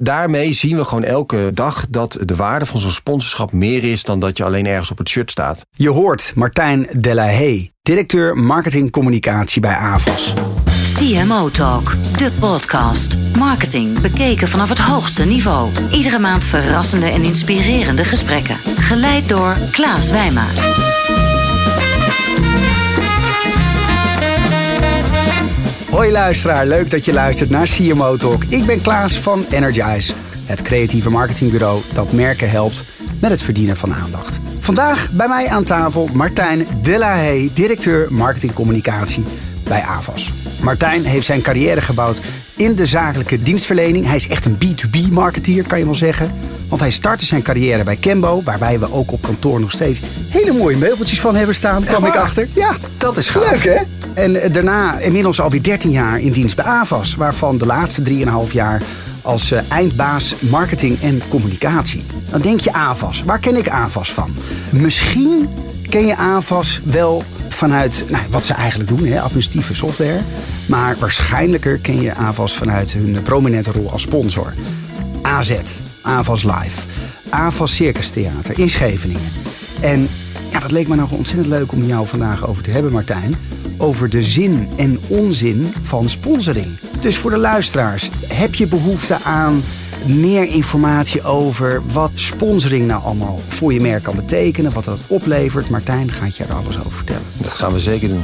daarmee zien we gewoon elke dag dat de waarde van zo'n sponsorschap meer is dan dat je alleen ergens op het shirt staat. Je hoort Martijn Delahaye, directeur marketing communicatie bij AVAS. CMO Talk, de podcast. Marketing bekeken vanaf het hoogste niveau. Iedere maand verrassende en inspirerende gesprekken. Geleid door Klaas Wijma. Hoi luisteraar, leuk dat je luistert naar CMO Talk. Ik ben Klaas van Energize, het creatieve marketingbureau dat merken helpt met het verdienen van aandacht. Vandaag bij mij aan tafel Martijn Delahaye, directeur marketingcommunicatie bij AVAS. Martijn heeft zijn carrière gebouwd in de zakelijke dienstverlening. Hij is echt een B2B-marketeer, kan je wel zeggen. Want hij startte zijn carrière bij Kembo, waarbij we ook op kantoor nog steeds hele mooie meubeltjes van hebben staan, kwam ik achter. Ja, Dat is gaaf. leuk hè? En eh, daarna inmiddels alweer 13 jaar in dienst bij AVAS, waarvan de laatste 3,5 jaar als eh, eindbaas marketing en communicatie. Dan denk je AVAS. Waar ken ik AVAS van? Misschien ken je AVAS wel vanuit nou, wat ze eigenlijk doen, hè, administratieve software. Maar waarschijnlijker ken je AVAS vanuit hun prominente rol als sponsor. AZ, AVAS Live, AVAS Circus Theater in Scheveningen. En ja, dat leek me nou ontzettend leuk om jou vandaag over te hebben, Martijn. Over de zin en onzin van sponsoring. Dus voor de luisteraars, heb je behoefte aan meer informatie over wat sponsoring nou allemaal voor je merk kan betekenen, wat dat oplevert? Martijn gaat je er alles over vertellen. Dat gaan we zeker doen.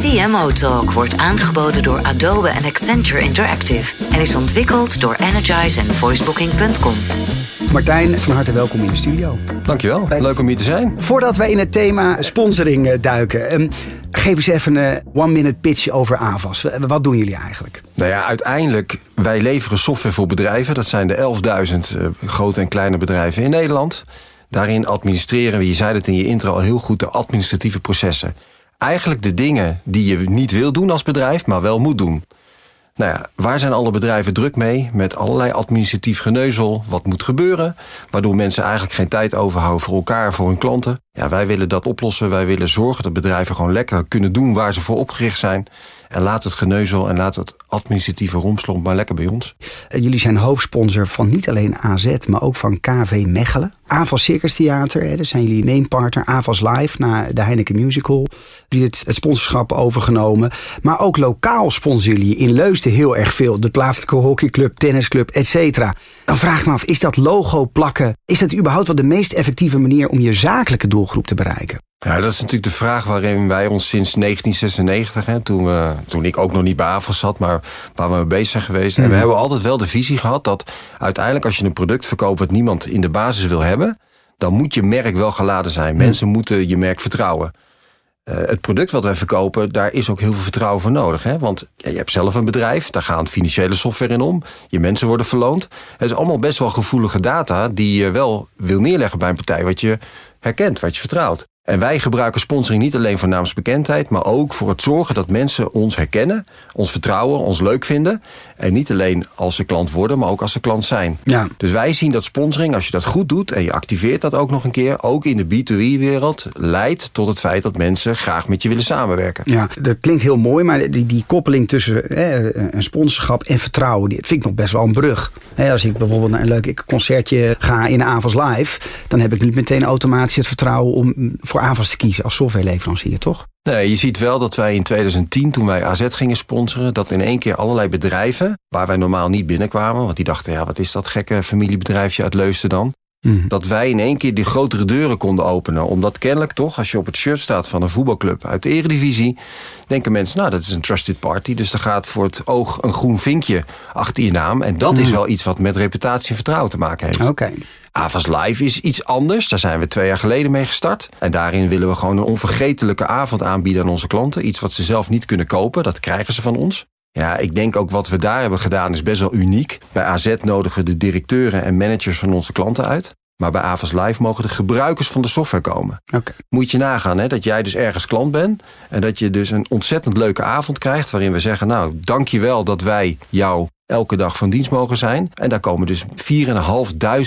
CMO Talk wordt aangeboden door Adobe en Accenture Interactive en is ontwikkeld door Energize en voicebooking.com. Martijn, van harte welkom in de studio. Dankjewel. Leuk om hier te zijn. Voordat wij in het thema sponsoring eh, duiken, ehm, geef eens even een one-minute pitch over AVAS. Wat doen jullie eigenlijk? Nou ja, uiteindelijk, wij leveren software voor bedrijven. Dat zijn de 11.000 eh, grote en kleine bedrijven in Nederland. Daarin administreren we, je zei het in je intro al heel goed, de administratieve processen. Eigenlijk de dingen die je niet wil doen als bedrijf, maar wel moet doen. Nou ja, waar zijn alle bedrijven druk mee? Met allerlei administratief geneuzel. Wat moet gebeuren? Waardoor mensen eigenlijk geen tijd overhouden voor elkaar, voor hun klanten. Ja, wij willen dat oplossen. Wij willen zorgen dat bedrijven gewoon lekker kunnen doen waar ze voor opgericht zijn. En laat het geneuzel en laat het administratieve romslomp maar lekker bij ons. Eh, Jullie zijn hoofdsponsor van niet alleen AZ, maar ook van KV Mechelen. AVAS Circus Theater, daar zijn jullie namepartner. AVAS Live, na de Heineken Musical. Die het, het sponsorschap overgenomen. Maar ook lokaal sponsoren jullie in Leusden heel erg veel. De plaatselijke hockeyclub, tennisclub, et cetera. Dan vraag ik me af, is dat logo plakken... is dat überhaupt wel de meest effectieve manier om je zakelijke doelgroep te bereiken? Ja, dat is natuurlijk de vraag waarin wij ons sinds 1996, hè, toen, we, toen ik ook nog niet bij AFAS zat, maar waar we mee bezig zijn geweest. En we hebben altijd wel de visie gehad dat uiteindelijk als je een product verkoopt wat niemand in de basis wil hebben, dan moet je merk wel geladen zijn. Mensen moeten je merk vertrouwen. Eh, het product wat wij verkopen, daar is ook heel veel vertrouwen voor nodig. Hè? Want ja, je hebt zelf een bedrijf, daar gaan financiële software in om. Je mensen worden verloond. Het is allemaal best wel gevoelige data die je wel wil neerleggen bij een partij wat je herkent, wat je vertrouwt. En wij gebruiken sponsoring niet alleen voor naamsbekendheid, maar ook voor het zorgen dat mensen ons herkennen, ons vertrouwen, ons leuk vinden. En niet alleen als ze klant worden, maar ook als ze klant zijn. Ja. Dus wij zien dat sponsoring, als je dat goed doet en je activeert dat ook nog een keer, ook in de B2B-wereld, leidt tot het feit dat mensen graag met je willen samenwerken. Ja, dat klinkt heel mooi, maar die, die koppeling tussen hè, een sponsorschap en vertrouwen, die, vind ik nog best wel een brug. Hè, als ik bijvoorbeeld naar een leuk concertje ga in Avas Live, dan heb ik niet meteen automatisch het vertrouwen om mm, voor Avas te kiezen als softwareleverancier, toch? Nee, je ziet wel dat wij in 2010, toen wij AZ gingen sponsoren, dat in één keer allerlei bedrijven, waar wij normaal niet binnenkwamen, want die dachten, ja, wat is dat gekke familiebedrijfje uit Leusden dan? Mhm. Dat wij in één keer die grotere deuren konden openen. Omdat kennelijk toch, als je op het shirt staat van een voetbalclub uit de eredivisie, denken mensen, nou, dat is een trusted party. Dus er gaat voor het oog een groen vinkje achter je naam. En dat is wel iets wat met reputatie en vertrouwen te maken heeft. Oké. Avas Live is iets anders. Daar zijn we twee jaar geleden mee gestart. En daarin willen we gewoon een onvergetelijke avond aanbieden aan onze klanten. Iets wat ze zelf niet kunnen kopen. Dat krijgen ze van ons. Ja, ik denk ook wat we daar hebben gedaan is best wel uniek. Bij AZ nodigen de directeuren en managers van onze klanten uit. Maar bij Avas Live mogen de gebruikers van de software komen. Oké. Moet je nagaan hè, dat jij dus ergens klant bent. En dat je dus een ontzettend leuke avond krijgt. Waarin we zeggen, nou, dank je wel dat wij jou elke dag van dienst mogen zijn. En daar komen dus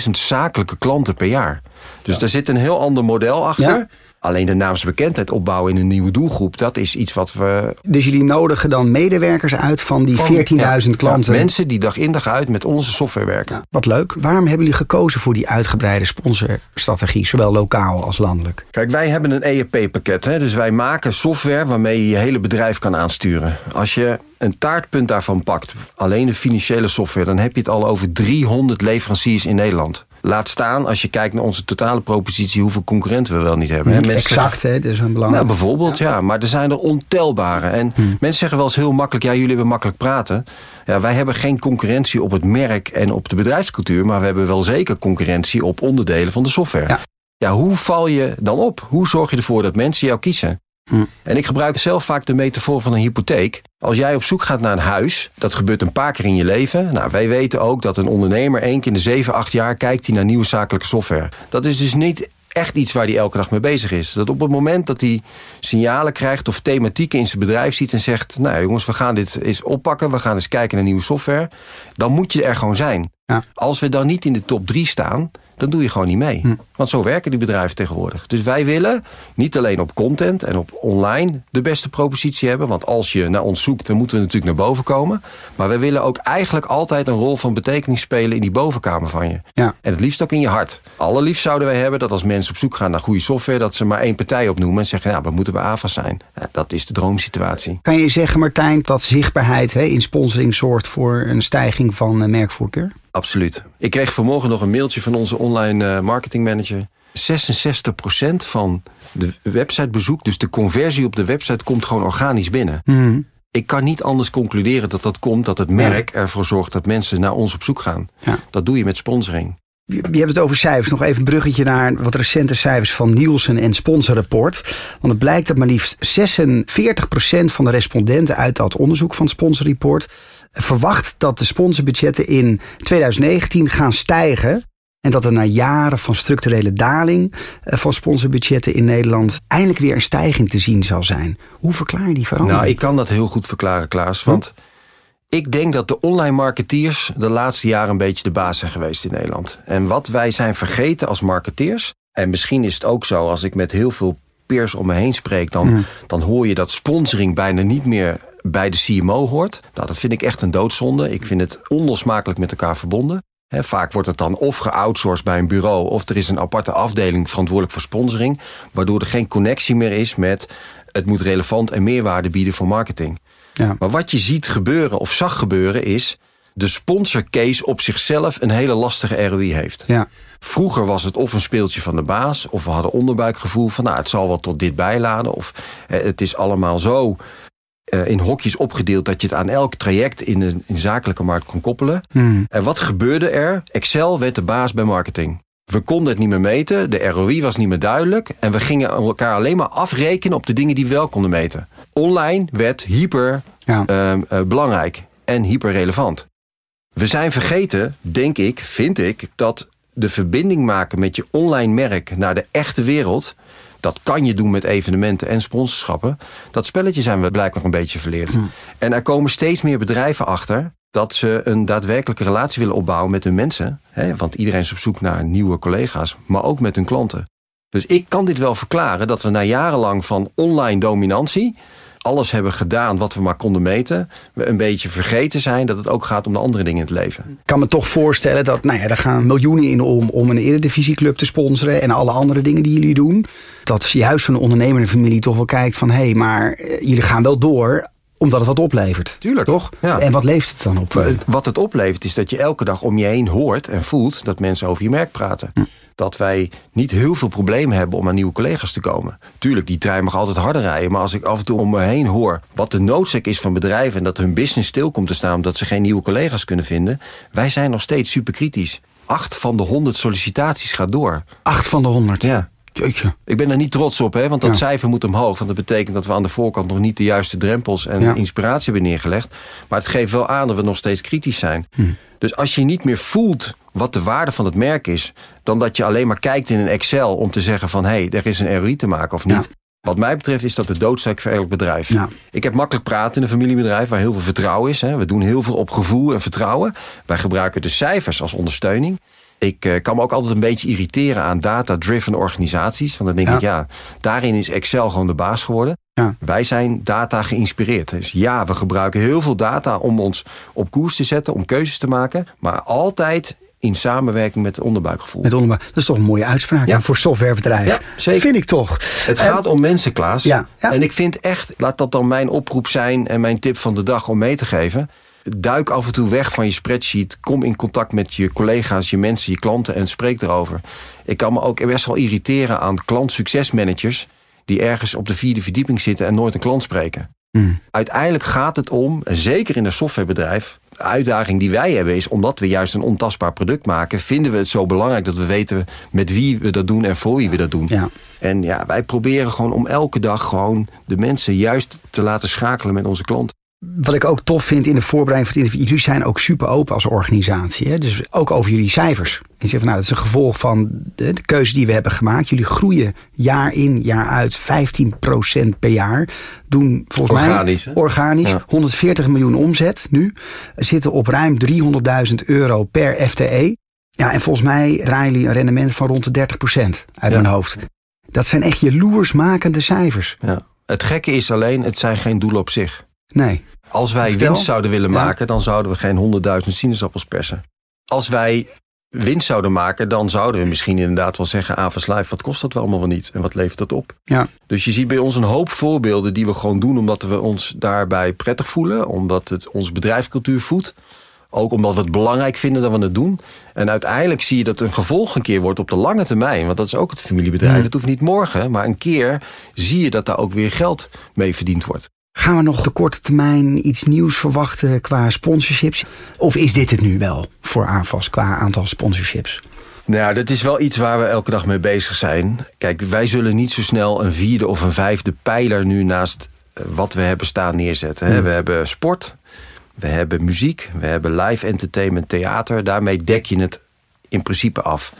4.500 zakelijke klanten per jaar. Dus daar zit een heel ander model achter. Ja. Alleen de naamsbekendheid opbouwen in een nieuwe doelgroep, dat is iets wat we. Dus jullie nodigen dan medewerkers uit van die 14.000 klanten? Ja, mensen die dag in dag uit met onze software werken. wat leuk. Waarom hebben jullie gekozen voor die uitgebreide sponsorstrategie, zowel lokaal als landelijk? Kijk, wij hebben een ERP-pakket. Dus wij maken software waarmee je je hele bedrijf kan aansturen. Als je een taartpunt daarvan pakt, alleen de financiële software, dan heb je het al over 300 leveranciers in Nederland. Laat staan, als je kijkt naar onze totale propositie, hoeveel concurrenten we wel niet hebben. Mensen exact, hè? dat is een belangrijk. Nou, bijvoorbeeld, ja. Maar er zijn er ontelbare. En hmm. mensen zeggen wel eens heel makkelijk, ja, jullie hebben makkelijk praten. Ja, wij hebben geen concurrentie op het merk en op de bedrijfscultuur, maar we hebben wel zeker concurrentie op onderdelen van de software. Ja. ja, hoe val je dan op? Hoe zorg je ervoor dat mensen jou kiezen? Hm. En ik gebruik zelf vaak de metafoor van een hypotheek. Als jij op zoek gaat naar een huis, dat gebeurt een paar keer in je leven. Nou, wij weten ook dat een ondernemer één keer in de 7, 8 jaar kijkt hij naar nieuwe zakelijke software. Dat is dus niet echt iets waar hij elke dag mee bezig is. Dat op het moment dat hij signalen krijgt of thematieken in zijn bedrijf ziet en zegt: Nou jongens, we gaan dit eens oppakken, we gaan eens kijken naar nieuwe software. Dan moet je er gewoon zijn. Ja. Als we dan niet in de top 3 staan, dan doe je gewoon niet mee. Hm. Want zo werken die bedrijven tegenwoordig. Dus wij willen niet alleen op content en op online de beste propositie hebben. Want als je naar ons zoekt, dan moeten we natuurlijk naar boven komen. Maar wij willen ook eigenlijk altijd een rol van betekenis spelen in die bovenkamer van je. Ja. En het liefst ook in je hart. Allerliefst zouden wij hebben dat als mensen op zoek gaan naar goede software, dat ze maar één partij opnoemen en zeggen, ja, we moeten bij AVA zijn. Dat is de droomsituatie. Kan je zeggen, Martijn, dat zichtbaarheid hè, in sponsoring zorgt voor een stijging van uh, merkvoorkeur? Absoluut. Ik kreeg vanmorgen nog een mailtje van onze online uh, marketingmanager. 66% van de websitebezoek, dus de conversie op de website, komt gewoon organisch binnen. Mhm. Ik kan niet anders concluderen dat dat komt, dat het merk ervoor zorgt dat mensen naar ons op zoek gaan. Ja. Dat doe je met sponsoring. Je hebt het over cijfers. Nog even een bruggetje naar wat recente cijfers van Nielsen en Sponsorreport. Want het blijkt dat maar liefst 46% van de respondenten uit dat onderzoek van Sponsorreport verwacht dat de sponsorbudgetten in 2019 gaan stijgen. En dat er na jaren van structurele daling eh, van sponsorbudgetten in Nederland eindelijk weer een stijging te zien zal zijn. Hoe verklaar je die verandering? Nou, ik kan dat heel goed verklaren, Klaas. Want ik denk dat de online marketeers de laatste jaren een beetje de baas zijn geweest in Nederland. En wat wij zijn vergeten als marketeers, en misschien is het ook zo als ik met heel veel peers om me heen spreek, dan, mm. dan hoor je dat sponsoring bijna niet meer bij de CMO hoort. Nou, dat vind ik echt een doodzonde. Ik vind het onlosmakelijk met elkaar verbonden. vaak wordt het dan of geoutsourced bij een bureau... of er is een aparte afdeling verantwoordelijk voor sponsoring... waardoor er geen connectie meer is met... het moet relevant en meerwaarde bieden voor marketing. Ja. Maar wat je ziet gebeuren of zag gebeuren is... de sponsorcase op zichzelf een hele lastige ROI heeft. Ja. Vroeger was het of een speeltje van de baas... of we hadden onderbuikgevoel van... nou, het zal wel tot dit bijladen... of het is allemaal zo uh, in hokjes opgedeeld... dat je het aan elk traject in de in zakelijke markt kon koppelen. Hmm. En wat gebeurde er? Excel werd de baas bij marketing. We konden het niet meer meten, de ROI was niet meer duidelijk... en we gingen elkaar alleen maar afrekenen op de dingen die we wel konden meten. Online werd hyper ja. uh, uh, belangrijk en hyper relevant. We zijn vergeten, denk ik, vind ik... dat de verbinding maken met je online merk naar de echte wereld dat kan je doen met evenementen en sponsorschappen. Dat spelletje zijn we blijkbaar een beetje verleerd. Hm. En er komen steeds meer bedrijven achter dat ze een daadwerkelijke relatie willen opbouwen met hun mensen. Hè? Want iedereen is op zoek naar nieuwe collega's, maar ook met hun klanten. Dus ik kan dit wel verklaren dat we na jarenlang van online dominantie alles hebben gedaan wat we maar konden meten. We een beetje vergeten zijn dat het ook gaat om de andere dingen in het leven. Ik kan me toch voorstellen dat nou ja, daar gaan miljoenen in om, om een eredivisieclub te sponsoren. En alle andere dingen die jullie doen. Dat juist van een ondernemende familie toch wel kijkt van... hé, hey, maar eh, jullie gaan wel door omdat het wat oplevert. Tuurlijk. Toch? Ja. En wat levert het dan op? Wat het oplevert is dat je elke dag om je heen hoort en voelt... dat mensen over je merk praten. Hm dat wij niet heel veel problemen hebben om aan nieuwe collega's te komen. Tuurlijk, die trein mag altijd harder rijden. Maar als ik af en toe om me heen hoor wat de noodzaak is van bedrijven... en dat hun business stil komt te staan omdat ze geen nieuwe collega's kunnen vinden... wij zijn nog steeds super kritisch. Acht van de honderd sollicitaties gaat door. Acht van de honderd? Ja. Jeetje. Ik ben er niet trots op, hè, want dat cijfer moet omhoog. Want dat betekent dat we aan de voorkant nog niet de juiste drempels en inspiratie hebben neergelegd. Maar het geeft wel aan dat we nog steeds kritisch zijn. Hm. Dus als je niet meer voelt wat de waarde van het merk is... dan dat je alleen maar kijkt in een Excel om te zeggen van... hé, hey, er is een ROI te maken of niet... Wat mij betreft is dat de doodsteek voor elk bedrijf. Ik heb makkelijk praten in een familiebedrijf waar heel veel vertrouwen is. Hè. We doen heel veel op gevoel en vertrouwen. Wij gebruiken de cijfers als ondersteuning. Ik eh, kan me ook altijd een beetje irriteren aan data-driven organisaties. Want dan denk Ja. ik, ja, daarin is Excel gewoon de baas geworden. Ja. Wij zijn data geïnspireerd. Dus ja, we gebruiken heel veel data om ons op koers te zetten, om keuzes te maken. Maar altijd in samenwerking met het onderbuikgevoel. Met onderbouw. Dat is toch een mooie uitspraak Ja. voor softwarebedrijf. Ja, zeker. Vind ik toch. Het gaat om mensen, Klaas. Ja, ja. En ik vind echt, laat dat dan mijn oproep zijn en mijn tip van de dag om mee te geven. Duik af en toe weg van je spreadsheet. Kom in contact met je collega's, je mensen, je klanten en spreek erover. Ik kan me ook best wel irriteren aan klantsuccesmanagers die ergens op de vierde verdieping zitten en nooit een klant spreken. Hmm. Uiteindelijk gaat het om, en zeker in een softwarebedrijf, de uitdaging die wij hebben is omdat we juist een ontastbaar product maken, vinden we het zo belangrijk dat we weten met wie we dat doen en voor wie we dat doen. Ja. En ja, wij proberen gewoon om elke dag gewoon de mensen juist te laten schakelen met onze klanten. Wat ik ook tof vind in de voorbereiding van het interview. Jullie zijn ook super open als organisatie. Hè? Dus ook over jullie cijfers. En je zegt van nou, dat is een gevolg van de, de keuze die we hebben gemaakt. Jullie groeien jaar in, jaar uit 15% per jaar. Doen volgens Organisch, hè? mij organisch Ja. 140 miljoen omzet nu. Zitten op ruim 300.000 euro per FTE. Ja, en volgens mij draaien jullie een rendement van rond de 30% uit Ja. mijn hoofd. Dat zijn echt jaloersmakende cijfers. Ja. Het gekke is alleen, het zijn geen doelen op zich. Nee. Als wij winst zouden willen Ja. maken, dan zouden we geen honderdduizend sinaasappels persen. Als wij winst zouden maken, dan zouden we misschien inderdaad wel zeggen... Avas Live, wat kost dat wel allemaal wel niet? En wat levert dat op? Ja. Dus je ziet bij ons een hoop voorbeelden die we gewoon doen... omdat we ons daarbij prettig voelen. Omdat het onze bedrijfscultuur voedt. Ook omdat we het belangrijk vinden dat we het doen. En uiteindelijk zie je dat een gevolg een keer wordt op de lange termijn. Want dat is ook het familiebedrijf. Mm. Het hoeft niet morgen, maar een keer zie je dat daar ook weer geld mee verdiend wordt. Gaan we nog op de korte termijn iets nieuws verwachten qua sponsorships? Of is dit het nu wel voor AFAS qua aantal sponsorships? Nou, dat is wel iets waar we elke dag mee bezig zijn. Kijk, wij zullen niet zo snel een vierde of een vijfde pijler nu naast eh, wat we hebben staan neerzetten. Hè. Hmm. We hebben sport, we hebben muziek, we hebben live entertainment, theater. Daarmee dek je het in principe af.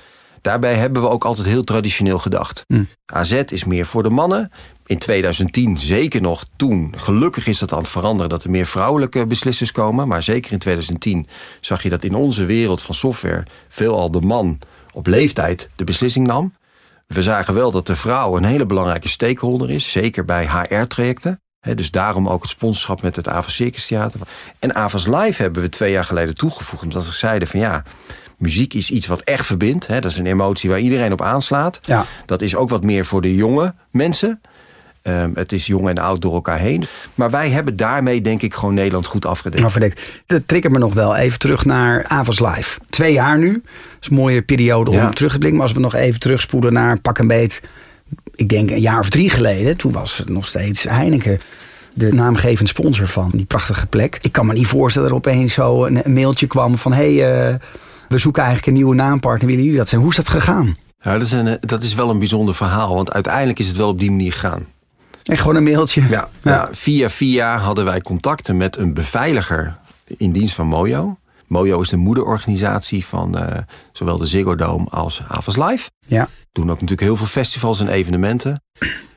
Daarbij hebben we ook altijd heel traditioneel gedacht. Hmm. AZ is meer voor de mannen. In 2010 zeker nog toen. Gelukkig is dat aan het veranderen dat er meer vrouwelijke beslissers komen. Maar zeker in 2010 zag je dat in onze wereld van software veelal de man op leeftijd de beslissing nam. We zagen wel dat de vrouw een hele belangrijke stakeholder is. Zeker bij HR-trajecten. dus daarom ook het sponsorschap met het Avas Circus Theater. En Avas Live hebben we twee jaar geleden toegevoegd. Omdat we zeiden van ja, muziek is iets wat echt verbindt. Hè. Dat is een emotie waar iedereen op aanslaat. Ja. Dat is ook wat meer voor de jonge mensen. Ehm, het is jong en oud door elkaar heen. Maar wij hebben daarmee denk ik gewoon Nederland goed afgedekt. Maar verdekt. Dat triggert me nog wel even terug naar AFAS Live. Twee jaar nu. Dat is een mooie periode om Ja. terug te blikken. Maar als we nog even terugspoelen naar pak een beet. Ik denk een jaar of drie geleden. Toen was het nog steeds Heineken. De naamgevend sponsor van die prachtige plek. Ik kan me niet voorstellen dat er opeens zo een, mailtje kwam van... hé, hey, eh, we zoeken eigenlijk een nieuwe naampartner. Willen jullie dat zijn? Hoe is dat gegaan? Ja, dat, is een, dat is wel een bijzonder verhaal. Want uiteindelijk is het wel op die manier gegaan. En gewoon een mailtje. Ja, ja. via via hadden wij contacten met een beveiliger in dienst van Mojo. Mojo is de moederorganisatie van eh, zowel de Ziggo Dome als Avas Live. Ja. Doen ook natuurlijk heel veel festivals en evenementen.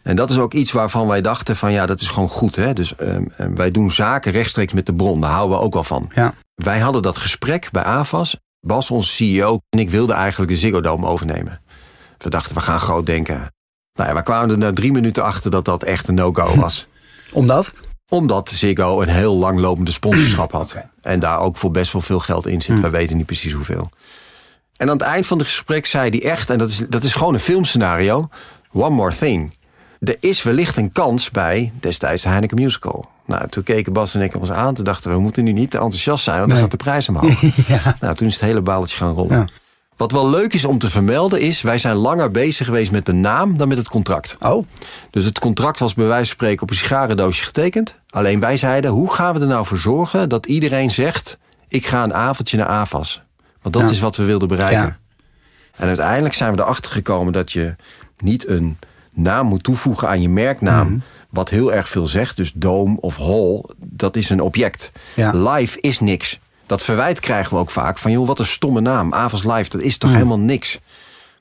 En dat is ook iets waarvan wij dachten van ja, dat is gewoon goed. Hè? Dus ehm, ehm, wij doen zaken rechtstreeks met de bron. Daar houden we ook wel van. Ja. Wij hadden dat gesprek bij AVAS. Bas, onze CEO, en ik wilde eigenlijk de Ziggo Dome overnemen. We dachten, we gaan groot denken. Nou ja, we kwamen er na drie minuten achter dat dat echt een no-go was. Omdat? Omdat Ziggo een heel langlopende sponsorschap had. En daar ook voor best wel veel geld in zit. Hmm. We weten niet precies hoeveel. En aan het eind van het gesprek zei hij echt... en dat is, dat is gewoon een filmscenario... One more thing. Er is wellicht een kans bij destijds de Heineken Musical. Nou, toen keken Bas en ik ons aan. Toen dachten we, we moeten nu niet te enthousiast zijn... want dan gaat de prijs omhoog. ja. Nou, toen is het hele baaltje gaan rollen. Ja. Wat wel leuk is om te vermelden is... wij zijn langer bezig geweest met de naam dan met het contract. Oh, Dus het contract was bij wijze van spreken op een sigarendoosje getekend. Alleen wij zeiden, hoe gaan we er nou voor zorgen dat iedereen zegt... ik ga een avondje naar AVAS. Want dat Ja. is wat we wilden bereiken. Ja. En uiteindelijk zijn we erachter gekomen dat je niet een naam moet toevoegen aan je merknaam... Mhm. wat heel erg veel zegt. Dus Dome of Hall, dat is een object. Ja. Live is niks. Dat verwijt krijgen we ook vaak van... joh, wat een stomme naam. AVAS Live, dat is toch Mhm. helemaal niks.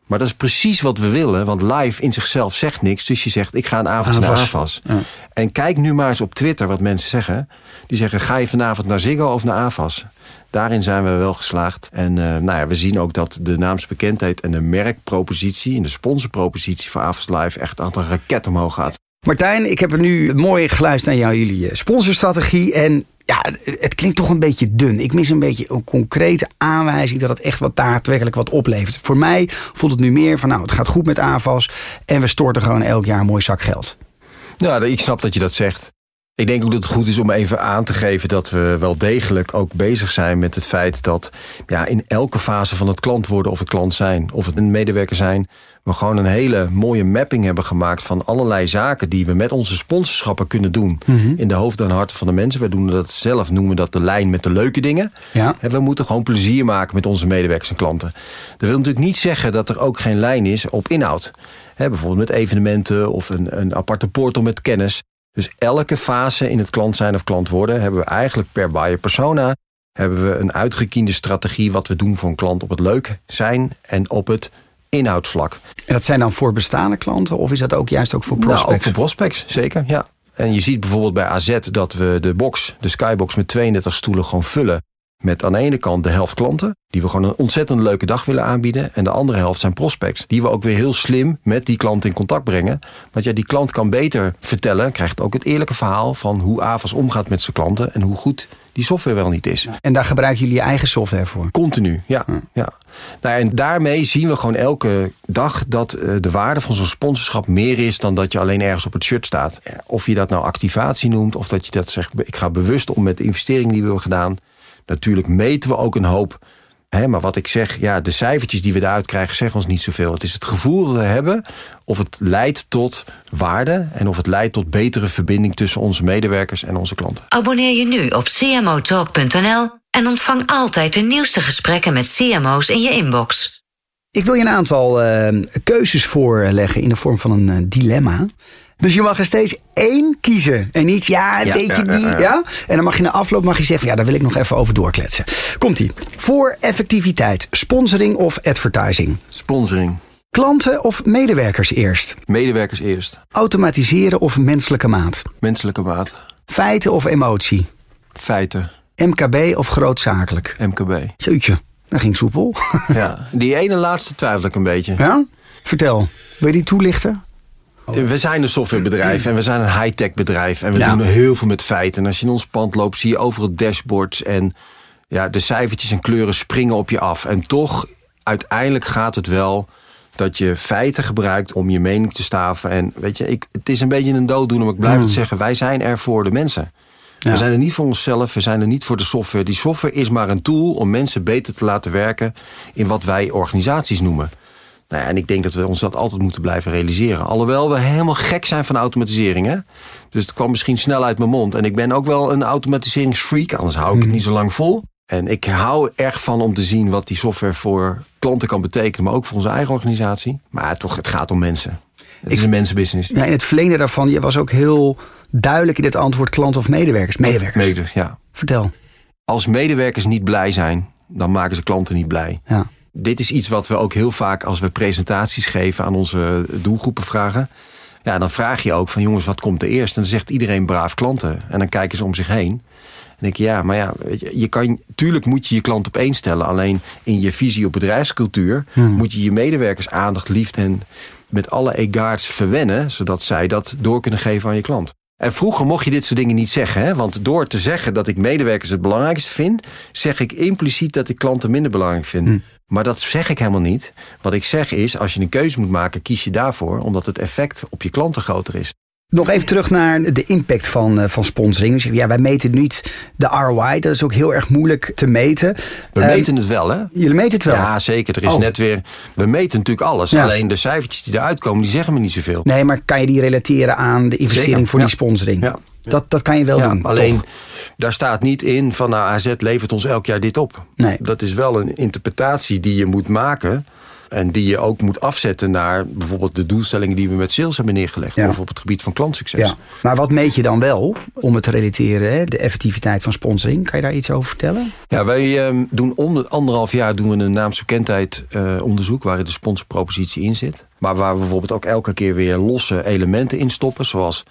Maar dat is precies wat we willen. Want live in zichzelf zegt niks. Dus je zegt, ik ga een avondje naar Avas. Ja. En kijk nu maar eens op Twitter wat mensen zeggen. Die zeggen, ga je vanavond naar Ziggo of naar AVAS? Daarin zijn we wel geslaagd. En nou ja, we zien ook dat de naamsbekendheid en de merkpropositie... en de sponsorpropositie voor Avas Live echt aan een raket omhoog gaat. Martijn, ik heb er nu mooi geluisterd naar jou, jullie sponsorstrategie. En ja, het klinkt toch een beetje dun. Ik mis een beetje een concrete aanwijzing dat het echt wat daadwerkelijk wat oplevert. Voor mij voelt het nu meer van nou, het gaat goed met AVAS en we storten gewoon elk jaar een mooi zak geld. Nou, ik snap dat je dat zegt. Ik denk ook dat het goed is om even aan te geven dat we wel degelijk ook bezig zijn met het feit dat ja, in elke fase van het klant worden of het klant zijn, of het een medewerker zijn, we gewoon een hele mooie mapping hebben gemaakt van allerlei zaken die we met onze sponsorschappen kunnen doen mhm. in de hoofden en harten van de mensen. We doen dat zelf, noemen we dat de lijn met de leuke dingen. Ja. En we moeten gewoon plezier maken met onze medewerkers en klanten. Dat wil natuurlijk niet zeggen dat er ook geen lijn is op inhoud. bijvoorbeeld met evenementen of een, een aparte portal met kennis. Dus elke fase in het klant zijn of klant worden hebben we eigenlijk per buyer persona hebben we een uitgekiende strategie wat we doen voor een klant op het leuk zijn en op het inhoudsvlak. En dat zijn dan voor bestaande klanten of is dat ook juist ook voor prospects? Nou, ook voor prospects, zeker, ja. En je ziet bijvoorbeeld bij AZ dat we de box, de Skybox met 32 stoelen gewoon vullen met aan de ene kant de helft klanten, die we gewoon een ontzettend leuke dag willen aanbieden. En de andere helft zijn prospects, die we ook weer heel slim met die klant in contact brengen. Want ja, die klant kan beter vertellen, krijgt ook het eerlijke verhaal van hoe Avas omgaat met zijn klanten en hoe goed die software wel niet is. En daar gebruiken jullie je eigen software voor? Continu, ja. ja. Nou, en daarmee zien we gewoon elke dag dat eh, de waarde van zo'n sponsorschap meer is dan dat je alleen ergens op het shirt staat. Of je dat nou activatie noemt, of dat je dat zegt, ik ga bewust om met de investeringen die we hebben gedaan. Natuurlijk meten we ook een hoop. Hè, maar wat ik zeg, ja, de cijfertjes die we eruit krijgen zeggen ons niet zoveel. Het is het gevoel dat we hebben of het leidt tot waarde... en of het leidt tot betere verbinding tussen onze medewerkers en onze klanten. Abonneer je nu op cmotalk.nl en ontvang altijd de nieuwste gesprekken met CMO's in je inbox. Ik wil je een aantal uh, keuzes voorleggen in de vorm van een uh, dilemma. Dus je mag er steeds één kiezen. En niet, ja, een beetje die. Ja, En dan mag je na afloop mag je zeggen, ja, daar wil ik nog even over doorkletsen. Komt-ie. Voor effectiviteit, sponsoring of advertising? Sponsoring. Klanten of medewerkers eerst? Medewerkers eerst. Automatiseren of menselijke maat? Menselijke maat. Feiten of emotie? Feiten. MKB of grootzakelijk? MKB. Jeetje, dat ging soepel. Ja, die ene laatste twijfel ik een beetje. Ja? Vertel, wil je die toelichten? We zijn een softwarebedrijf en we zijn een high-tech bedrijf. En we doen heel veel met feiten. En als je in ons pand loopt, zie je overal dashboards. En ja, de cijfertjes en kleuren springen op je af. En toch, uiteindelijk gaat het wel dat je feiten gebruikt om je mening te staven. En weet je, ik, het is een beetje een dooddoener, maar ik blijf het hmm. zeggen. Wij zijn er voor de mensen. We zijn er niet voor onszelf, we zijn er niet voor de software. Die software is maar een tool om mensen beter te laten werken... in wat wij organisaties noemen. Nou ja, en ik denk dat we ons dat altijd moeten blijven realiseren. Alhoewel we helemaal gek zijn van automatisering. Hè? Dus het kwam misschien snel uit mijn mond. En ik ben ook wel een automatiseringsfreak, anders hou ik het hmm. niet zo lang vol. En ik hou erg van om te zien wat die software voor klanten kan betekenen, maar ook voor onze eigen organisatie. Maar toch, het gaat om mensen. Het is een mensenbusiness. Ja, in het verlengde daarvan, je was ook heel duidelijk in het antwoord klant of medewerkers. Medewerkers. Medewerkers, ja. Vertel. Als medewerkers niet blij zijn, dan maken ze klanten niet blij. Ja. Dit is iets wat we ook heel vaak als we presentaties geven aan onze doelgroepen vragen. Ja, dan vraag je ook van jongens, wat komt er eerst? En dan zegt iedereen braaf klanten. En dan kijken ze om zich heen. En denk je, ja, maar ja, weet je, je kan, tuurlijk moet je je klant op één stellen. Alleen in je visie op bedrijfscultuur hmm. moet je je medewerkers aandacht, liefde en met alle egaards verwennen, zodat zij dat door kunnen geven aan je klant. En vroeger mocht je dit soort dingen niet zeggen. Hè? Want door te zeggen dat ik medewerkers het belangrijkste vind... zeg ik impliciet dat ik klanten minder belangrijk vind. Hmm. Maar dat zeg ik helemaal niet. Wat ik zeg is, als je een keuze moet maken, kies je daarvoor... omdat het effect op je klanten groter is. Nog even terug naar de impact van, uh, van sponsoring. Dus ja, wij meten niet de ROI. Dat is ook heel erg moeilijk te meten. We ehm, meten het wel, hè? Jullie meten het wel? Ja, zeker. Er is oh. net weer... We meten natuurlijk alles. Alleen de cijfertjes die eruit komen, die zeggen me niet zoveel. Nee, maar kan je die relateren aan de investering voor die sponsoring? Ja. Dat, dat kan je wel doen. Alleen, daar staat niet in van nou, AZ levert ons elk jaar dit op. Nee. Dat is wel een interpretatie die je moet maken en die je ook moet afzetten naar bijvoorbeeld de doelstellingen die we met sales hebben neergelegd. Of op het gebied van klantsucces. Ja. Maar wat meet je dan wel om het te relateren? Hè? De effectiviteit van sponsoring. Kan je daar iets over vertellen? Ja, wij ehm, doen om de anderhalf jaar doen we een naamsbekendheid uh, onderzoek waarin de sponsorpropositie in zit. Maar waar we bijvoorbeeld ook elke keer weer losse elementen in stoppen. Zoals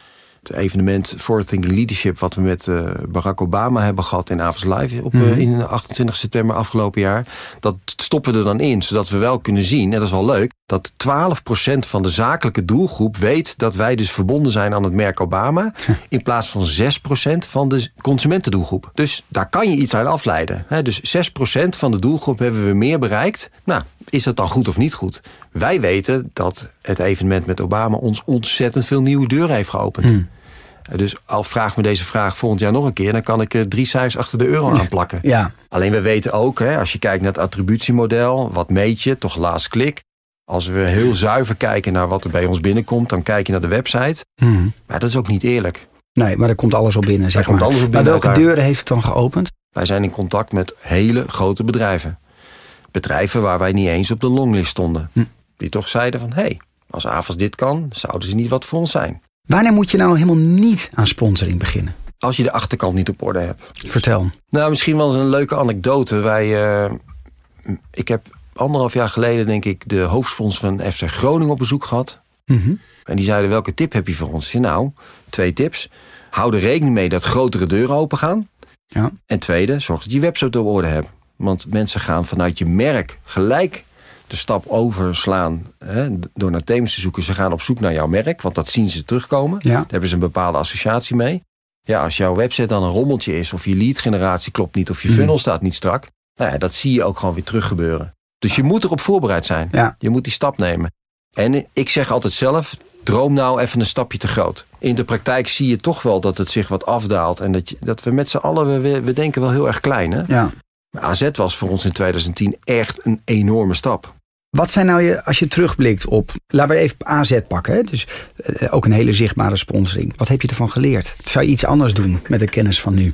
evenement Forward Thinking Leadership... wat we met uh, Barack Obama hebben gehad in Avonds Live... Op, mm in 28 september afgelopen jaar. Dat stoppen we er dan in, zodat we wel kunnen zien... en dat is wel leuk, dat 12% van de zakelijke doelgroep weet... dat wij dus verbonden zijn aan het merk Obama... in plaats van 6% van de consumentendoelgroep. Dus daar kan je iets uit afleiden. Hè? Dus 6% van de doelgroep hebben we meer bereikt. Nou, is dat dan goed of niet goed? Wij weten dat het evenement met Obama ons ontzettend veel nieuwe deuren heeft geopend. Hmm. Dus al vraag me deze vraag volgend jaar nog een keer... dan kan ik er drie cijfers achter de euro aanplakken. Ja. Alleen we weten ook, hè, als je kijkt naar het attributiemodel... wat meet je, toch last klik. Als we heel zuiver kijken naar wat er bij ons binnenkomt... dan kijk je naar de website. Hmm. Maar dat is ook niet eerlijk. Nee, maar er komt alles op binnen, zeg maar. Komt alles op binnen maar welke deuren heeft het dan geopend? Wij zijn in contact met hele grote bedrijven. Bedrijven waar wij niet eens op de longlist stonden. Hm. Die toch zeiden van, hé, hey, als AVAS dit kan, zouden ze niet wat voor ons zijn. Wanneer moet je nou helemaal niet aan sponsoring beginnen? Als je de achterkant niet op orde hebt. Vertel. Nou, misschien wel eens een leuke anekdote. Wij, uh, ik heb anderhalf jaar geleden, denk ik, de hoofdsponsor van FC Groningen op bezoek gehad. Mhm. En die zeiden, welke tip heb je voor ons? nou, twee tips. Hou er rekening mee dat grotere deuren open gaan. Ja. En tweede, zorg dat je website op orde hebt. Want mensen gaan vanuit je merk gelijk de stap overslaan hè, door naar thema's te zoeken. Ze gaan op zoek naar jouw merk, want dat zien ze terugkomen. Daar hebben ze een bepaalde associatie mee. Ja, als jouw website dan een rommeltje is, of je lead generatie klopt niet, of je funnel mm. staat niet strak, nou ja, dat zie je ook gewoon weer terug gebeuren. Dus je moet erop voorbereid zijn. Ja. Je moet die stap nemen. En ik zeg altijd zelf, droom nou even een stapje te groot. In de praktijk zie je toch wel dat het zich wat afdaalt. En dat, je, dat we met z'n allen, we, we denken wel heel erg klein. Hè? Ja. Maar AZ was voor ons in 2010 echt een enorme stap. Wat zijn nou je, als je terugblikt op, laten we even AZ pakken, hè? dus eh, ook een hele zichtbare sponsoring. Wat heb je ervan geleerd? Zou je iets anders doen met de kennis van nu?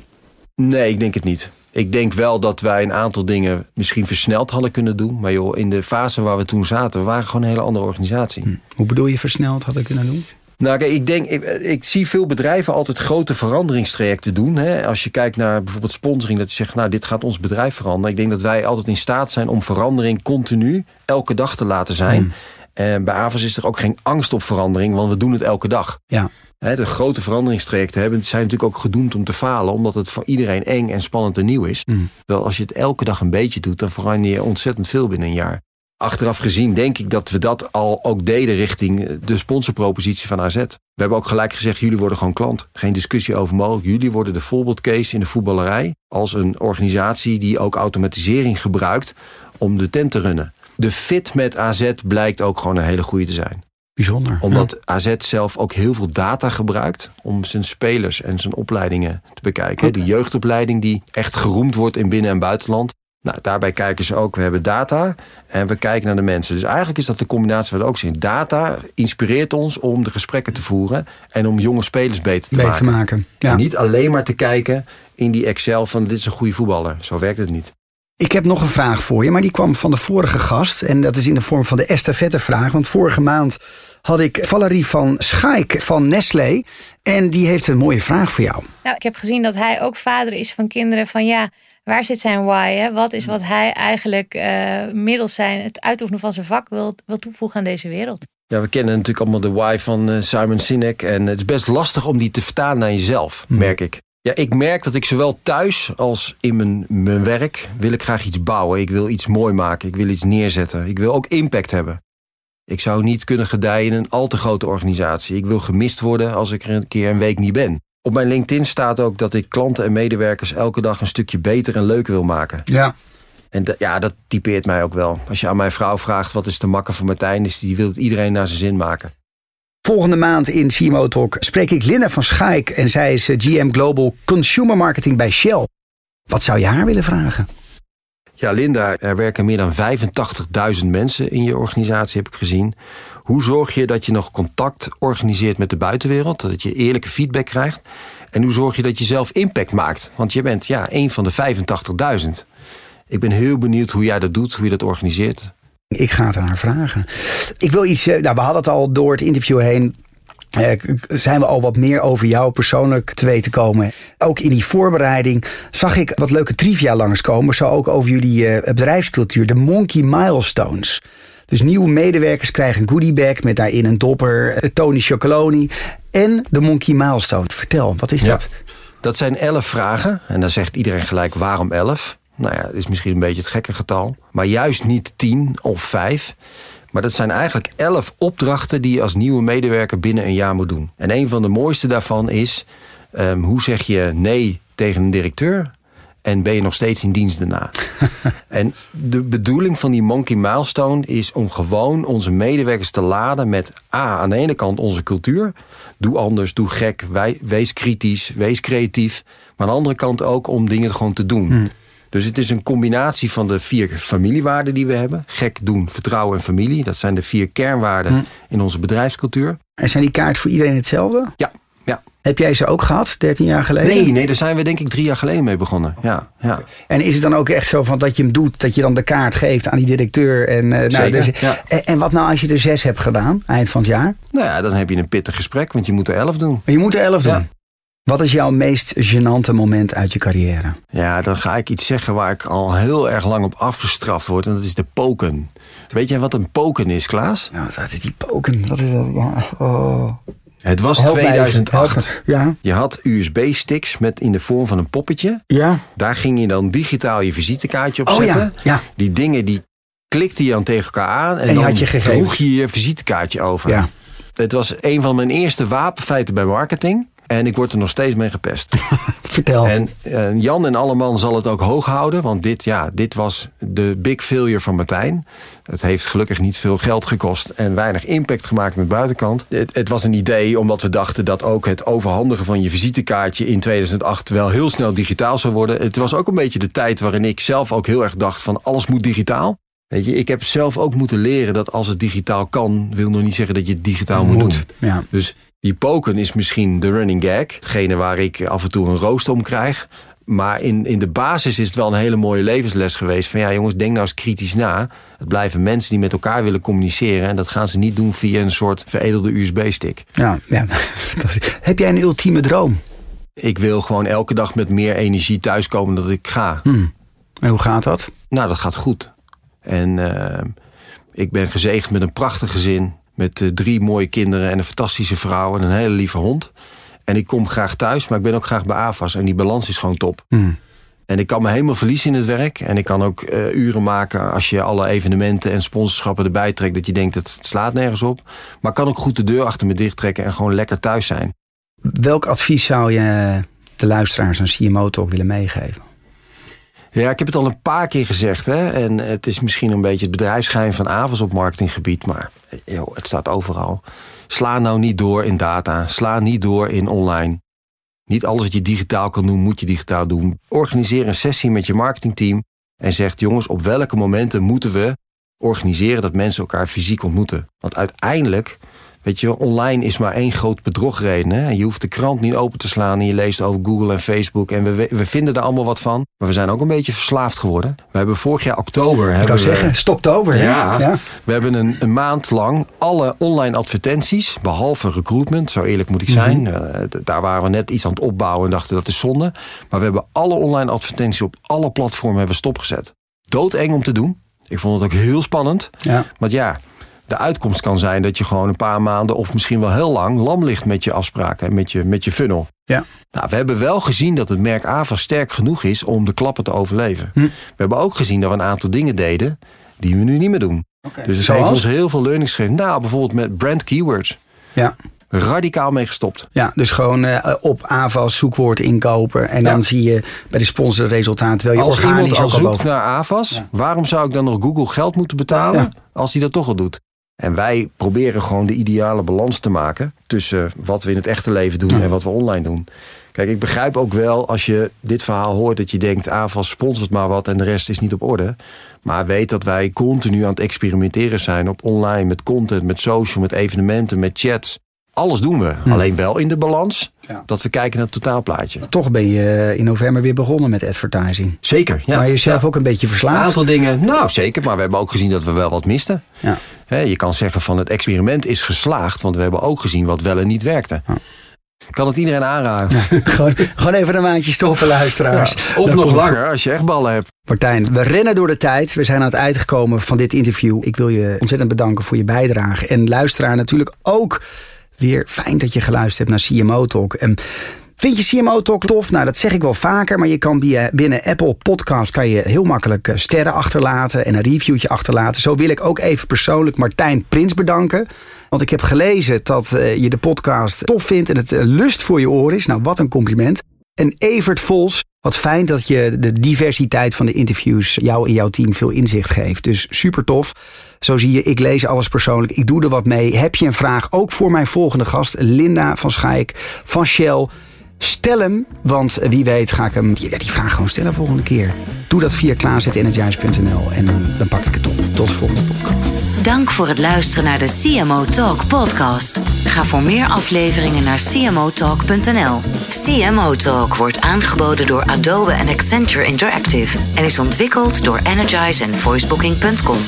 Nee, ik denk het niet. Ik denk wel dat wij een aantal dingen misschien versneld hadden kunnen doen. Maar joh, in de fase waar we toen zaten, we waren gewoon een hele andere organisatie. Hm. Hoe bedoel je versneld hadden kunnen doen? Nou, kijk, ik denk, ik, ik, zie veel bedrijven altijd grote veranderingstrajecten doen. Hè. Als je kijkt naar bijvoorbeeld sponsoring, dat je zegt, nou, dit gaat ons bedrijf veranderen. Ik denk dat wij altijd in staat zijn om verandering continu elke dag te laten zijn. Hmm. En bij Avas is er ook geen angst op verandering, want we doen het elke dag. Ja. De grote veranderingstrajecten hebben, zijn natuurlijk ook gedoemd om te falen, omdat het voor iedereen eng en spannend en nieuw is. Mm. Wel, als je het elke dag een beetje doet, dan verander je ontzettend veel binnen een jaar. Achteraf gezien denk ik dat we dat al ook deden richting de sponsorpropositie van AZ. We hebben ook gelijk gezegd, jullie worden gewoon klant. Geen discussie over mogelijk. Jullie worden de voorbeeldcase in de voetballerij als een organisatie die ook automatisering gebruikt om de tent te runnen. De fit met AZ blijkt ook gewoon een hele goede te zijn. Bijzonder. Omdat AZ zelf ook heel veel data gebruikt om zijn spelers en zijn opleidingen te bekijken. De jeugdopleiding die echt geroemd wordt in binnen- en buitenland. Nou, daarbij kijken ze ook, we hebben data en we kijken naar de mensen. Dus eigenlijk is dat de combinatie wat we ook zien. Data inspireert ons om de gesprekken te voeren en om jonge spelers beter te beter maken. maken. Ja. En niet alleen maar te kijken in die Excel van dit is een goede voetballer. Zo werkt het niet. Ik heb nog een vraag voor je, maar die kwam van de vorige gast. En dat is in de vorm van de estafettevraag. Want vorige maand had ik Valerie van Schaik van Nestlé. En die heeft een mooie vraag voor jou. Nou, ik heb gezien dat hij ook vader is van kinderen van ja waar zit zijn why? Hè? Wat is wat hij eigenlijk uh, middels zijn, het uitoefenen van zijn vak wil, wil toevoegen aan deze wereld? Ja, we kennen natuurlijk allemaal de why van uh, Simon Sinek. En het is best lastig om die te vertalen naar jezelf, hmm. merk ik. Ja, ik merk dat ik zowel thuis als in mijn, mijn werk wil ik graag iets bouwen. Ik wil iets mooi maken. Ik wil iets neerzetten. Ik wil ook impact hebben. Ik zou niet kunnen gedijen in een al te grote organisatie. Ik wil gemist worden als ik er een keer een week niet ben. Op mijn LinkedIn staat ook dat ik klanten en medewerkers elke dag een stukje beter en leuker wil maken. Ja. En ja, dat typeert mij ook wel. Als je aan mijn vrouw vraagt wat is de makker van Martijn, is die wil het iedereen naar zijn zin maken. Volgende maand in CMO Talk spreek ik Linda van Schaik en zij is eh, GM Global Consumer Marketing bij Shell. Wat zou je haar willen vragen? Ja, Linda, er werken meer dan 85.000 mensen in je organisatie, heb ik gezien. Hoe zorg je dat je nog contact organiseert met de buitenwereld? Dat je eerlijke feedback krijgt? En hoe zorg je dat je zelf impact maakt? Want je bent ja, een van de 85.000. Ik ben heel benieuwd hoe jij dat doet, hoe je dat organiseert. Ik ga het aan haar vragen. Ik wil iets. Eh, nou, we hadden het al door het interview heen. Uh, zijn we al wat meer over jou persoonlijk te weten komen. Ook in die voorbereiding zag ik wat leuke trivia langskomen. Zo ook over jullie uh, bedrijfscultuur, de Monkey Milestones. Dus nieuwe medewerkers krijgen een goodiebag met daarin een dopper, Tony Chocoloni. en de Monkey Milestone. Vertel, wat is Ja. dat? Dat zijn elf vragen. En dan zegt iedereen gelijk waarom elf? Nou ja, dat is misschien een beetje het gekke getal. Maar juist niet tien of vijf. Maar dat zijn eigenlijk elf opdrachten die je als nieuwe medewerker binnen een jaar moet doen. En een van de mooiste daarvan is... ehm, hoe zeg je nee tegen een directeur? En ben je nog steeds in dienst daarna? en de bedoeling van die Monkey Milestone is om gewoon onze medewerkers te laden met A, aan de ene kant onze cultuur. Doe anders, doe gek, wij, wees kritisch, wees creatief. Maar aan de andere kant ook om dingen gewoon te doen. Dus het is een combinatie van de vier familiewaarden die we hebben. Gek doen, vertrouwen en familie. Dat zijn de vier kernwaarden in onze bedrijfscultuur. En zijn die kaarten voor iedereen hetzelfde? Ja, ja. Heb jij ze ook gehad, 13 jaar geleden? Nee, nee, daar zijn we denk ik drie jaar geleden mee begonnen. Ja, ja. En is het dan ook echt zo van dat je hem doet, dat je dan de kaart geeft aan die directeur? En, eh, nou, Zeker, dus- ja. en, en wat nou als je er zes hebt gedaan, eind van het jaar? Nou ja, dan heb je een pittig gesprek, want je moet er elf doen. Je moet er elf doen. Ja. Wat is jouw meest gênante moment uit je carrière? Ja, dan ga ik iets zeggen waar ik al heel erg lang op afgestraft word. En dat is de poken. Weet jij wat een poken is, Klaas? Ja, dat is die poken. Dat is dat, ja. Oh. Het was Help mij even, 2008. help me. Ja, Je had USB-sticks met in de vorm van een poppetje. ja. Daar ging je dan digitaal je visitekaartje op Oh ja, zetten. ja. Die dingen die klikte je dan tegen elkaar aan. En, En dan je droeg je je visitekaartje over. Ja. Het was een van mijn eerste wapenfeiten bij marketing. En ik word er nog steeds mee gepest. Vertel. En eh, Jan en Alleman zal het ook hoog houden. Want dit, ja, dit was de big failure van Martijn. Het heeft gelukkig niet veel geld gekost. En weinig impact gemaakt met de buitenkant. Het, het was een idee omdat we dachten dat ook het overhandigen van je visitekaartje in 2008 wel heel snel digitaal zou worden. Het was ook een beetje de tijd waarin ik zelf ook heel erg dacht van alles moet digitaal. Weet je, ik heb zelf ook moeten leren dat als het digitaal kan, wil nog niet zeggen dat je het digitaal moet, Moet, doen. ja. Dus die poken is misschien de running gag. Hetgene waar ik af en toe een roost om krijg. Maar in, in de basis is het wel een hele mooie levensles geweest. Van ja jongens, denk nou eens kritisch na. Het blijven mensen die met elkaar willen communiceren. En dat gaan ze niet doen via een soort veredelde USB-stick. Ja, ja. Heb jij een ultieme droom? Ik wil gewoon elke dag met meer energie thuiskomen dan dat ik ga. Hm. En hoe gaat dat? Nou, dat gaat goed. En eh, ik ben gezegend met een prachtig gezin. Met eh, drie mooie kinderen en een fantastische vrouw en een hele lieve hond. En ik kom graag thuis, maar ik ben ook graag bij AFAS. En die balans is gewoon top. Hm. En ik kan me helemaal verliezen in het werk. En ik kan ook eh, uren maken als je alle evenementen en sponsorschappen erbij trekt. Dat je denkt, het slaat nergens op. Maar ik kan ook goed de deur achter me dicht trekken en gewoon lekker thuis zijn. Welk advies zou je de luisteraars aan CMO Talk willen meegeven? Ja, ik heb het al een paar keer gezegd. Hè? En het is misschien een beetje het bedrijfsgeheim van AVAS op marketinggebied. Maar joh, het staat overal. Sla nou niet door in data. Sla niet door in online. Niet alles wat je digitaal kan doen, moet je digitaal doen. Organiseer een sessie met je marketingteam. En zeg, jongens, op welke momenten moeten we organiseren dat mensen elkaar fysiek ontmoeten? Want uiteindelijk, weet je, online is maar één groot bedrogreden. Hè? Je hoeft de krant niet open te slaan en je leest over Google en Facebook. En we, we vinden er allemaal wat van. Maar we zijn ook een beetje verslaafd geworden. We hebben vorig jaar oktober... Ik kan we, zeggen, stoptober. ja, ja. we hebben een, een maand lang alle online advertenties, behalve recruitment, zo eerlijk moet ik zijn. Mhm. eh, d- daar waren we net iets aan het opbouwen en dachten dat is zonde. Maar we hebben alle online advertenties op alle platformen hebben stopgezet. Doodeng om te doen. Ik vond het ook heel spannend. Ja. Want ja, de uitkomst kan zijn dat je gewoon een paar maanden of misschien wel heel lang lam ligt met je afspraken en met je, met je funnel. Ja. Nou, we hebben wel gezien dat het merk AVA sterk genoeg is om de klappen te overleven. Hm. We hebben ook gezien dat we een aantal dingen deden die we nu niet meer doen. Dus het Zoals? heeft ons heel veel learnings gegeven. Nou, bijvoorbeeld met brand keywords. Ja. Radicaal mee gestopt. Ja, dus gewoon eh, op AVAS zoekwoord inkopen. En Ja. dan zie je bij de sponsor resultaat. Terwijl je Als organisch al zoekt naar AVAS, Ja. waarom zou ik dan nog Google geld moeten betalen Ja. als hij dat toch al doet? En wij proberen gewoon de ideale balans te maken tussen wat we in het echte leven doen Ja. en wat we online doen. Kijk, ik begrijp ook wel als je dit verhaal hoort dat je denkt, AVAS sponsort maar wat en de rest is niet op orde. Maar weet dat wij continu aan het experimenteren zijn op online, met content, met social, met evenementen, met chats. Alles doen we. Alleen wel in de balans Ja. dat we kijken naar het totaalplaatje. Toch ben je in november weer begonnen met advertising. Zeker. Ja. maar jezelf Ja. ook een beetje Een verslaafd. aantal dingen, nou zeker, maar we hebben ook gezien dat we wel wat misten. Ja. Je kan zeggen van het experiment is geslaagd, want we hebben ook gezien wat wel en niet werkte. Ja. Ik kan het iedereen aanraden. gewoon, gewoon even een maandje stoppen, luisteraars. Ja, Of Dan nog het langer als je echt ballen hebt. Martijn, we rennen door de tijd. We zijn aan het eind gekomen van dit interview. Ik wil je ontzettend bedanken voor je bijdrage. En luisteraar natuurlijk ook. Weer fijn dat je geluisterd hebt naar CMO Talk. En Vind je CMO Talk tof? Nou, dat zeg ik wel vaker, maar je kan binnen Apple Podcast kan je heel makkelijk eh, sterren achterlaten en een reviewtje achterlaten. Zo wil ik ook even persoonlijk Martijn Prins bedanken. Want ik heb gelezen dat eh, je de podcast tof vindt en het een lust voor je oren is. Nou, wat een compliment. En Evert Vols, wat fijn dat je de diversiteit van de interviews jou en jouw team veel inzicht geeft. Dus super tof. Zo zie je, ik lees alles persoonlijk. Ik doe er wat mee. Heb je een vraag? Ook voor mijn volgende gast, Linda van Schaik van Shell. Stel hem, want wie weet ga ik hem die, vraag gewoon stellen volgende keer. Doe dat via klaarzetenergize.nl en dan, dan pak ik het op. Tot de volgende podcast. Dank voor het luisteren naar de CMO Talk podcast. Ga voor meer afleveringen naar cmotalk.nl. CMO Talk wordt aangeboden door Adobe en Accenture Interactive en is ontwikkeld door Energize en voicebooking.com.